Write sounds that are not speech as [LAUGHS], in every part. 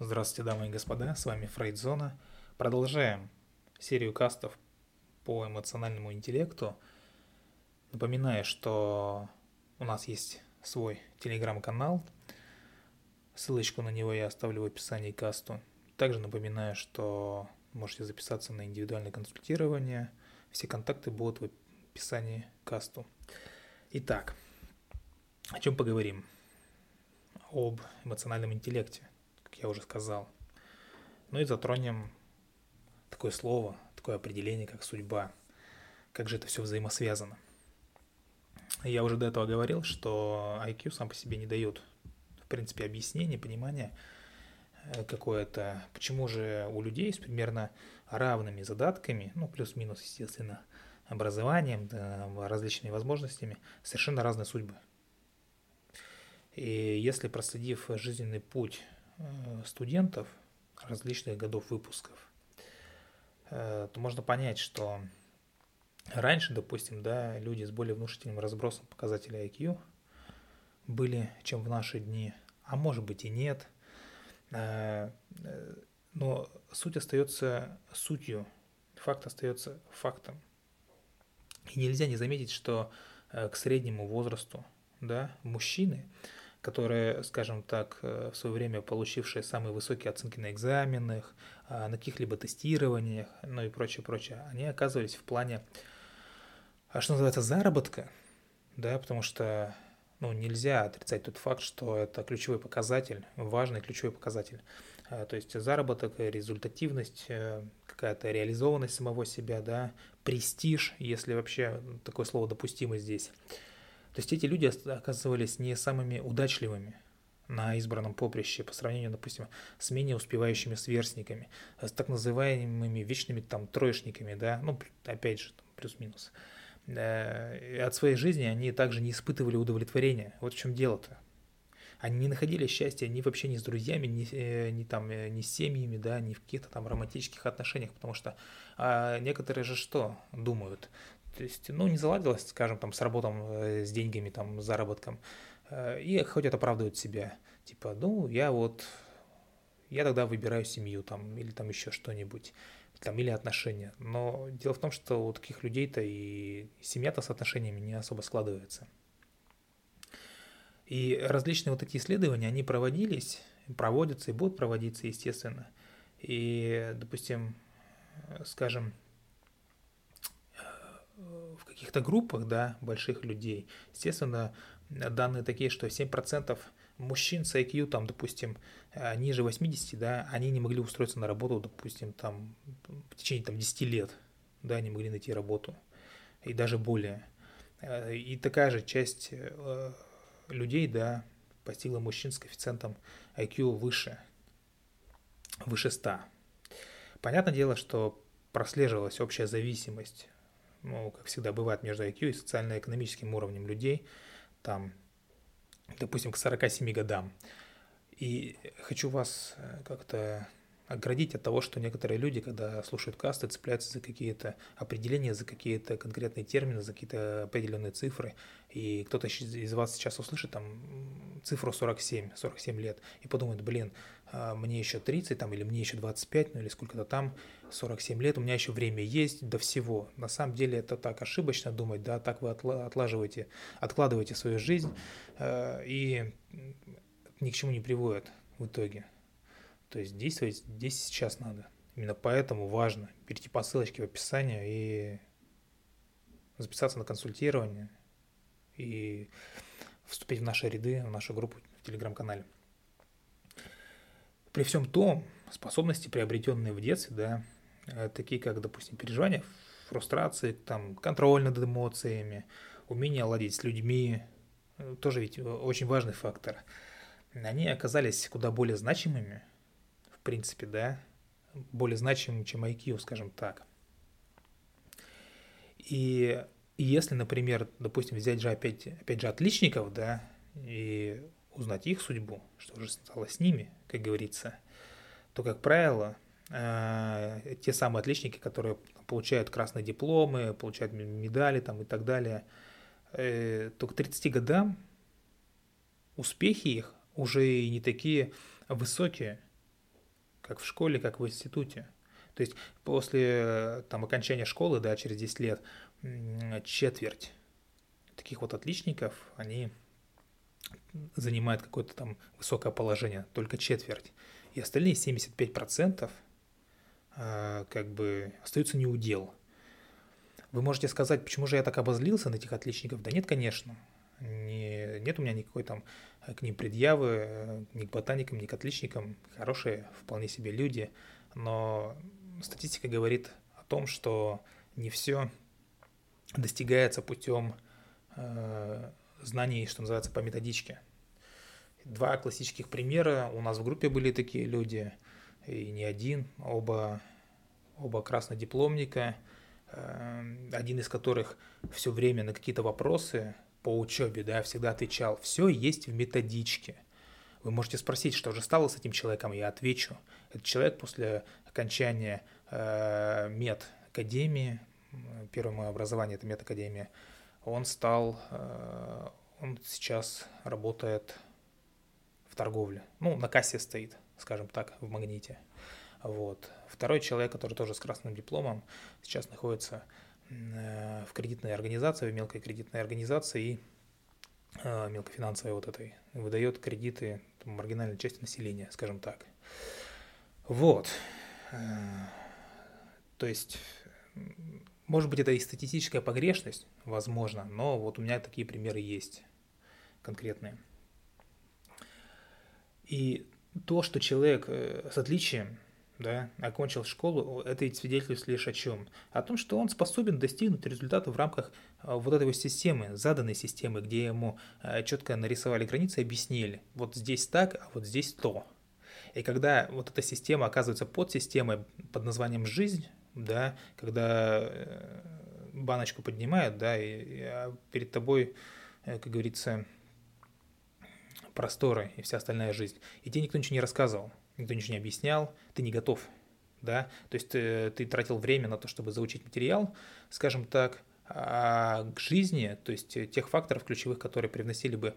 Здравствуйте, дамы и господа, с вами Фрейдзона. Продолжаем серию кастов по эмоциональному интеллекту. Напоминаю, что у нас есть свой телеграм-канал. Ссылочку на него я оставлю в описании касту. Также напоминаю, что можете записаться на индивидуальное консультирование. Все контакты будут в описании касту. Итак, о чем поговорим? Об эмоциональном интеллекте – я уже сказал. Ну и затронем такое слово, такое определение, как судьба. Как же это все взаимосвязано. Я уже до этого говорил, что IQ сам по себе не дает, в принципе, объяснения, понимания э, какое-то, почему же у людей с примерно равными задатками, ну, плюс-минус, естественно, образованием, да, различными возможностями, совершенно разные судьбы. И если проследив жизненный путь студентов различных годов выпусков, э, то можно понять, что раньше, допустим, да, люди с более внушительным разбросом показателей IQ были, чем в наши дни, а может быть и нет. Э, но суть остается сутью, факт остается фактом. И нельзя не заметить, что к среднему возрасту да, мужчины – которые, скажем так, э, в свое время получившие самые высокие оценки на экзаменах, а, на каких-либо тестированиях, ну и прочее, прочее, они оказывались в плане, а что называется, заработка, да, потому что ну, нельзя отрицать тот факт, что это ключевой показатель, важный ключевой показатель. А, то есть заработок, результативность, э, какая-то реализованность самого себя, да, престиж, если вообще такое слово допустимо здесь. То есть эти люди оказывались не самыми удачливыми на избранном поприще по сравнению, допустим, с менее успевающими сверстниками, с так называемыми вечными там троечниками, да, ну, опять же, плюс-минус. От своей жизни они также не испытывали удовлетворения. Вот в чем дело-то. Они не находили счастья ни вообще ни с друзьями, ни, э, ни, там, э, ни с семьями, да, ни в каких-то там романтических отношениях, потому что а некоторые же что думают? То есть, ну, не заладилось, скажем, там, с работом, э, с деньгами, там, с заработком. Э, и хотят оправдывать себя. Типа, ну, я вот, я тогда выбираю семью, там, или там еще что-нибудь, там, или отношения. Но дело в том, что у таких людей-то и семья-то с отношениями не особо складывается. И различные вот эти исследования, они проводились, проводятся и будут проводиться, естественно. И, допустим, скажем, в каких-то группах, да, больших людей, естественно, данные такие, что 7% мужчин с IQ, там, допустим, э, ниже 80, да, они не могли устроиться на работу, допустим, там, в течение там, 10 лет, да, не могли найти работу, и даже более. Э, и такая же часть э, людей, да, постигла мужчин с коэффициентом IQ выше, выше 100. Понятное дело, что прослеживалась общая зависимость ну, как всегда бывает между IQ и социально-экономическим уровнем людей, там, допустим, к 47 годам. И хочу вас э, как-то оградить от того, что некоторые люди, когда слушают касты, цепляются за какие-то определения, за какие-то конкретные термины, за какие-то определенные цифры. И кто-то из вас сейчас услышит там цифру 47, 47 лет и подумает, блин, мне еще 30 там, или мне еще 25, ну или сколько-то там, 47 лет, у меня еще время есть до всего. На самом деле это так ошибочно думать, да, так вы отлаживаете, откладываете свою жизнь э, и ни к чему не приводит в итоге. То есть действовать здесь сейчас надо. Именно поэтому важно перейти по ссылочке в описании и записаться на консультирование и вступить в наши ряды, в нашу группу в телеграм-канале. При всем том, способности, приобретенные в детстве, да, э, такие как, допустим, переживания, фрустрации, там, контроль над эмоциями, умение ладить с людьми, э, тоже ведь очень важный фактор. Они оказались куда более значимыми, в принципе, да, более значимыми, чем IQ, скажем так. И если, например, допустим, взять же опять, опять же отличников, да, и узнать их судьбу, что же стало с ними, как говорится, то, как правило, э, те самые отличники, которые получают красные дипломы, получают медали там, и так далее, э, то к 30 годам успехи их уже и не такие высокие, как в школе, как в институте. То есть после там, окончания школы, да, через 10 лет, четверть таких вот отличников, они занимают какое-то там высокое положение, только четверть. И остальные 75% э, как бы остаются неудел. Вы можете сказать, почему же я так обозлился на этих отличников? Да нет, конечно. Не, нет у меня никакой там э, к ним предъявы, э, ни к ботаникам, ни к отличникам. Хорошие, вполне себе люди. Но статистика говорит о том, что не все достигается путем э, знаний, что называется, по методичке. Два классических примера. У нас в группе были такие люди, и не один, оба, оба краснодипломника, э, один из которых все время на какие-то вопросы по учебе, да, всегда отвечал, все есть в методичке. Вы можете спросить, что же стало с этим человеком, я отвечу. Этот человек после окончания э, медакадемии, первое мое образование это медакадемия, он стал, э, он сейчас работает в торговле, ну, на кассе стоит, скажем так, в магните. Вот. Второй человек, который тоже с красным дипломом, сейчас находится э, в кредитной организации, в мелкой кредитной организации и э, мелкофинансовой вот этой, выдает кредиты там, маргинальной части населения, скажем так. Вот. То есть может быть, это и статистическая погрешность, возможно, но вот у меня такие примеры есть конкретные. И то, что человек э, с отличием да, окончил школу, это и свидетельствует лишь о чем? О том, что он способен достигнуть результата в рамках э, вот этой системы, заданной системы, где ему э, четко нарисовали границы и объяснили, вот здесь так, а вот здесь то. И когда вот эта система оказывается под системой под названием «жизнь», да, когда э, баночку поднимают, да, и, и а перед тобой, э, как говорится, просторы и вся остальная жизнь. И тебе никто ничего не рассказывал, никто ничего не объяснял, ты не готов, да, то есть ты, э, ты тратил время на то, чтобы заучить материал, скажем так, а к жизни, то есть тех факторов ключевых, которые привносили бы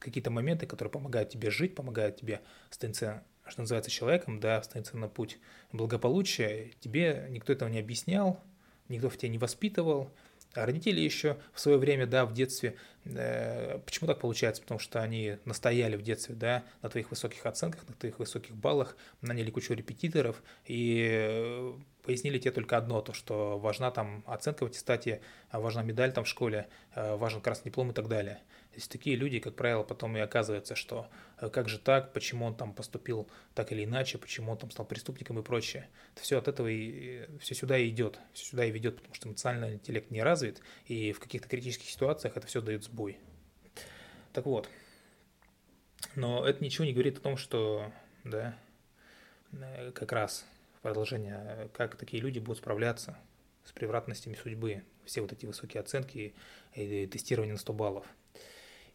какие-то моменты, которые помогают тебе жить, помогают тебе становиться что называется, человеком, да, становиться на путь благополучия, тебе никто этого не объяснял, никто в тебя не воспитывал, а родители еще в свое время, да, в детстве, э, почему так получается? Потому что они настояли в детстве, да, на твоих высоких оценках, на твоих высоких баллах, наняли кучу репетиторов и э, пояснили тебе только одно, то, что важна там оценка в аттестате, важна медаль там в школе, э, важен красный диплом и так далее. То есть такие люди, как правило, потом и оказывается, что э, как же так, почему он там поступил так или иначе, почему он там стал преступником и прочее. Это все от этого и все сюда и идет, все сюда и ведет, потому что эмоциональный интеллект не развит, и в каких-то критических ситуациях это все дает сбой. Так вот, но это ничего не говорит о том, что, да, э, как раз продолжение, как такие люди будут справляться с превратностями судьбы, все вот эти высокие оценки и тестирование на 100 баллов –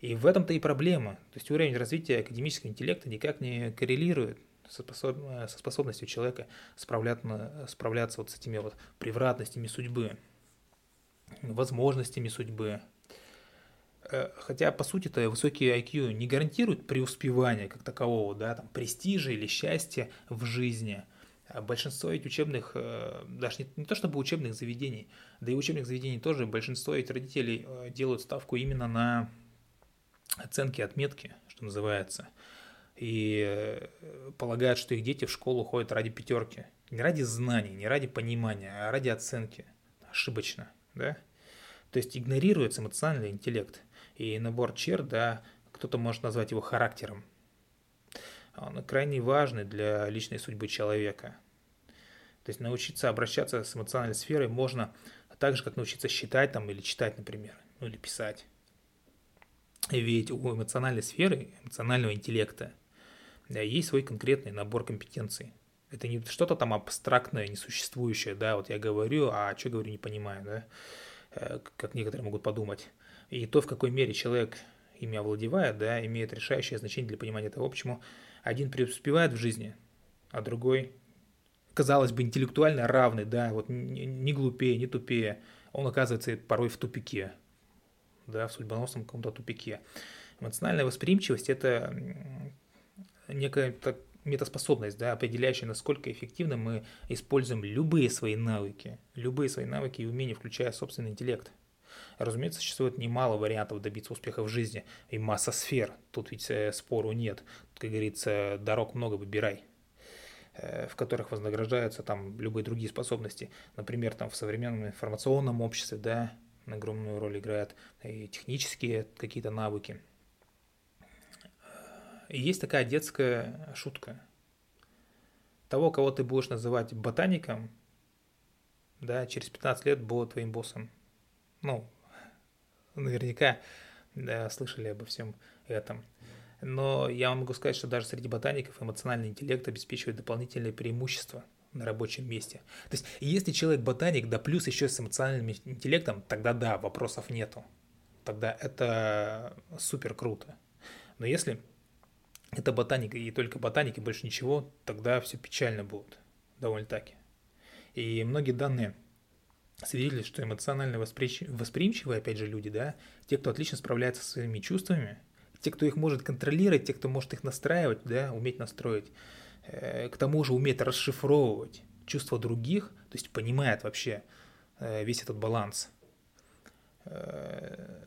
и в этом-то и проблема. То есть уровень развития академического интеллекта никак не коррелирует со, способ, со способностью человека справляться, вот с этими вот превратностями судьбы, возможностями судьбы. Э, хотя, по сути то высокий IQ не гарантирует преуспевания как такового, да, там, престижа или счастья в жизни. А большинство ведь учебных, э, даже не, не то чтобы учебных заведений, да и учебных заведений тоже, большинство ведь родителей э, делают ставку именно на оценки, отметки, что называется, и э, полагают, что их дети в школу ходят ради пятерки. Не ради знаний, не ради понимания, а ради оценки. Ошибочно, да? То есть игнорируется эмоциональный интеллект. И набор черт, да, кто-то может назвать его характером. Он крайне важный для личной судьбы человека. То есть научиться обращаться с эмоциональной сферой можно так же, как научиться считать там или читать, например, ну или писать. Ведь у эмоциональной сферы, эмоционального интеллекта есть свой конкретный набор компетенций. Это не что-то там абстрактное, несуществующее, да, вот я говорю, а что говорю, не понимаю, да, э, как некоторые могут подумать. И то, в какой мере человек ими овладевает, да, имеет решающее значение для понимания того, почему один преуспевает в жизни, а другой, казалось бы, интеллектуально равный, да, вот не глупее, не тупее, он оказывается порой в тупике, да, в судьбоносном каком-то тупике. Эмоциональная восприимчивость – это некое так, метаспособность, да, определяющая, насколько эффективно мы используем любые свои навыки, любые свои навыки и умения, включая собственный интеллект. Разумеется, существует немало вариантов добиться успеха в жизни и масса сфер. Тут ведь э, спору нет. Как говорится, дорог много, выбирай э, в которых вознаграждаются там любые другие способности. Например, там в современном информационном обществе, да, огромную роль играют и технические какие-то навыки. И есть такая детская шутка. Того, кого ты будешь называть ботаником, да, через 15 лет будет твоим боссом. Ну, [LAUGHS] наверняка да, слышали обо всем этом. Но я вам могу сказать, что даже среди ботаников эмоциональный интеллект обеспечивает дополнительные преимущества на рабочем месте. То есть, если человек ботаник, да плюс еще с эмоциональным интеллектом, тогда да, вопросов нету. Тогда это супер круто. Но если это ботаника и только ботаники, больше ничего, тогда все печально будет. Довольно-таки. И многие данные свидетельствуют, что эмоционально восприимчивые, опять же, люди, да, те, кто отлично справляется со своими чувствами, те, кто их может контролировать, те, кто может их настраивать, да, уметь настроить, к тому же уметь расшифровывать чувства других, то есть понимает вообще э, весь этот баланс, э,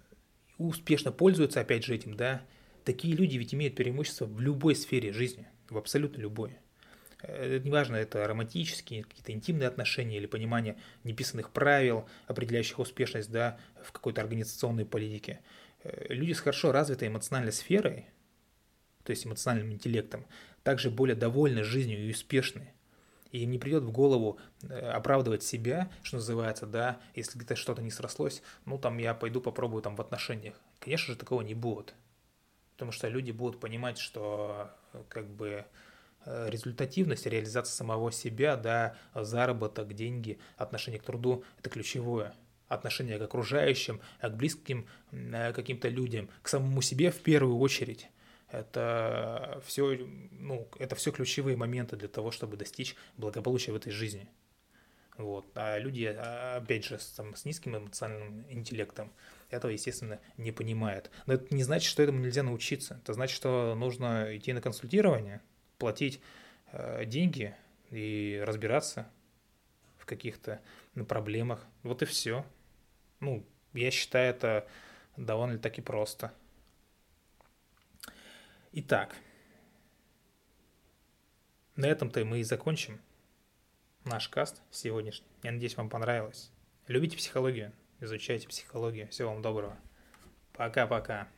успешно пользуются, опять же, этим, да, такие люди ведь имеют преимущество в любой сфере жизни, в абсолютно любой. Неважно, это романтические, какие-то интимные отношения или понимание неписанных правил, определяющих успешность да, в какой-то организационной политике. Э, люди с хорошо развитой эмоциональной сферой, то есть эмоциональным интеллектом, также более довольны жизнью и успешны. И им не придет в голову э, оправдывать себя, что называется, да, если где-то что-то не срослось, ну там я пойду попробую там в отношениях. Конечно же, такого не будет потому что люди будут понимать, что как бы э, результативность, реализация самого себя, да, заработок, деньги, отношение к труду – это ключевое. Отношение к окружающим, к близким э, каким-то людям, к самому себе в первую очередь. Это все, ну, это все ключевые моменты для того, чтобы достичь благополучия в этой жизни. Вот. А люди, а, опять же, с, там, с низким эмоциональным интеллектом этого, естественно, не понимают. Но это не значит, что этому нельзя научиться. Это значит, что нужно идти на консультирование, платить э, деньги и разбираться в каких-то проблемах. Вот и все. Ну, я считаю, это довольно-таки просто. Итак, на этом-то мы и закончим наш каст сегодняшний. Я надеюсь, вам понравилось. Любите психологию, изучайте психологию. Всего вам доброго. Пока-пока.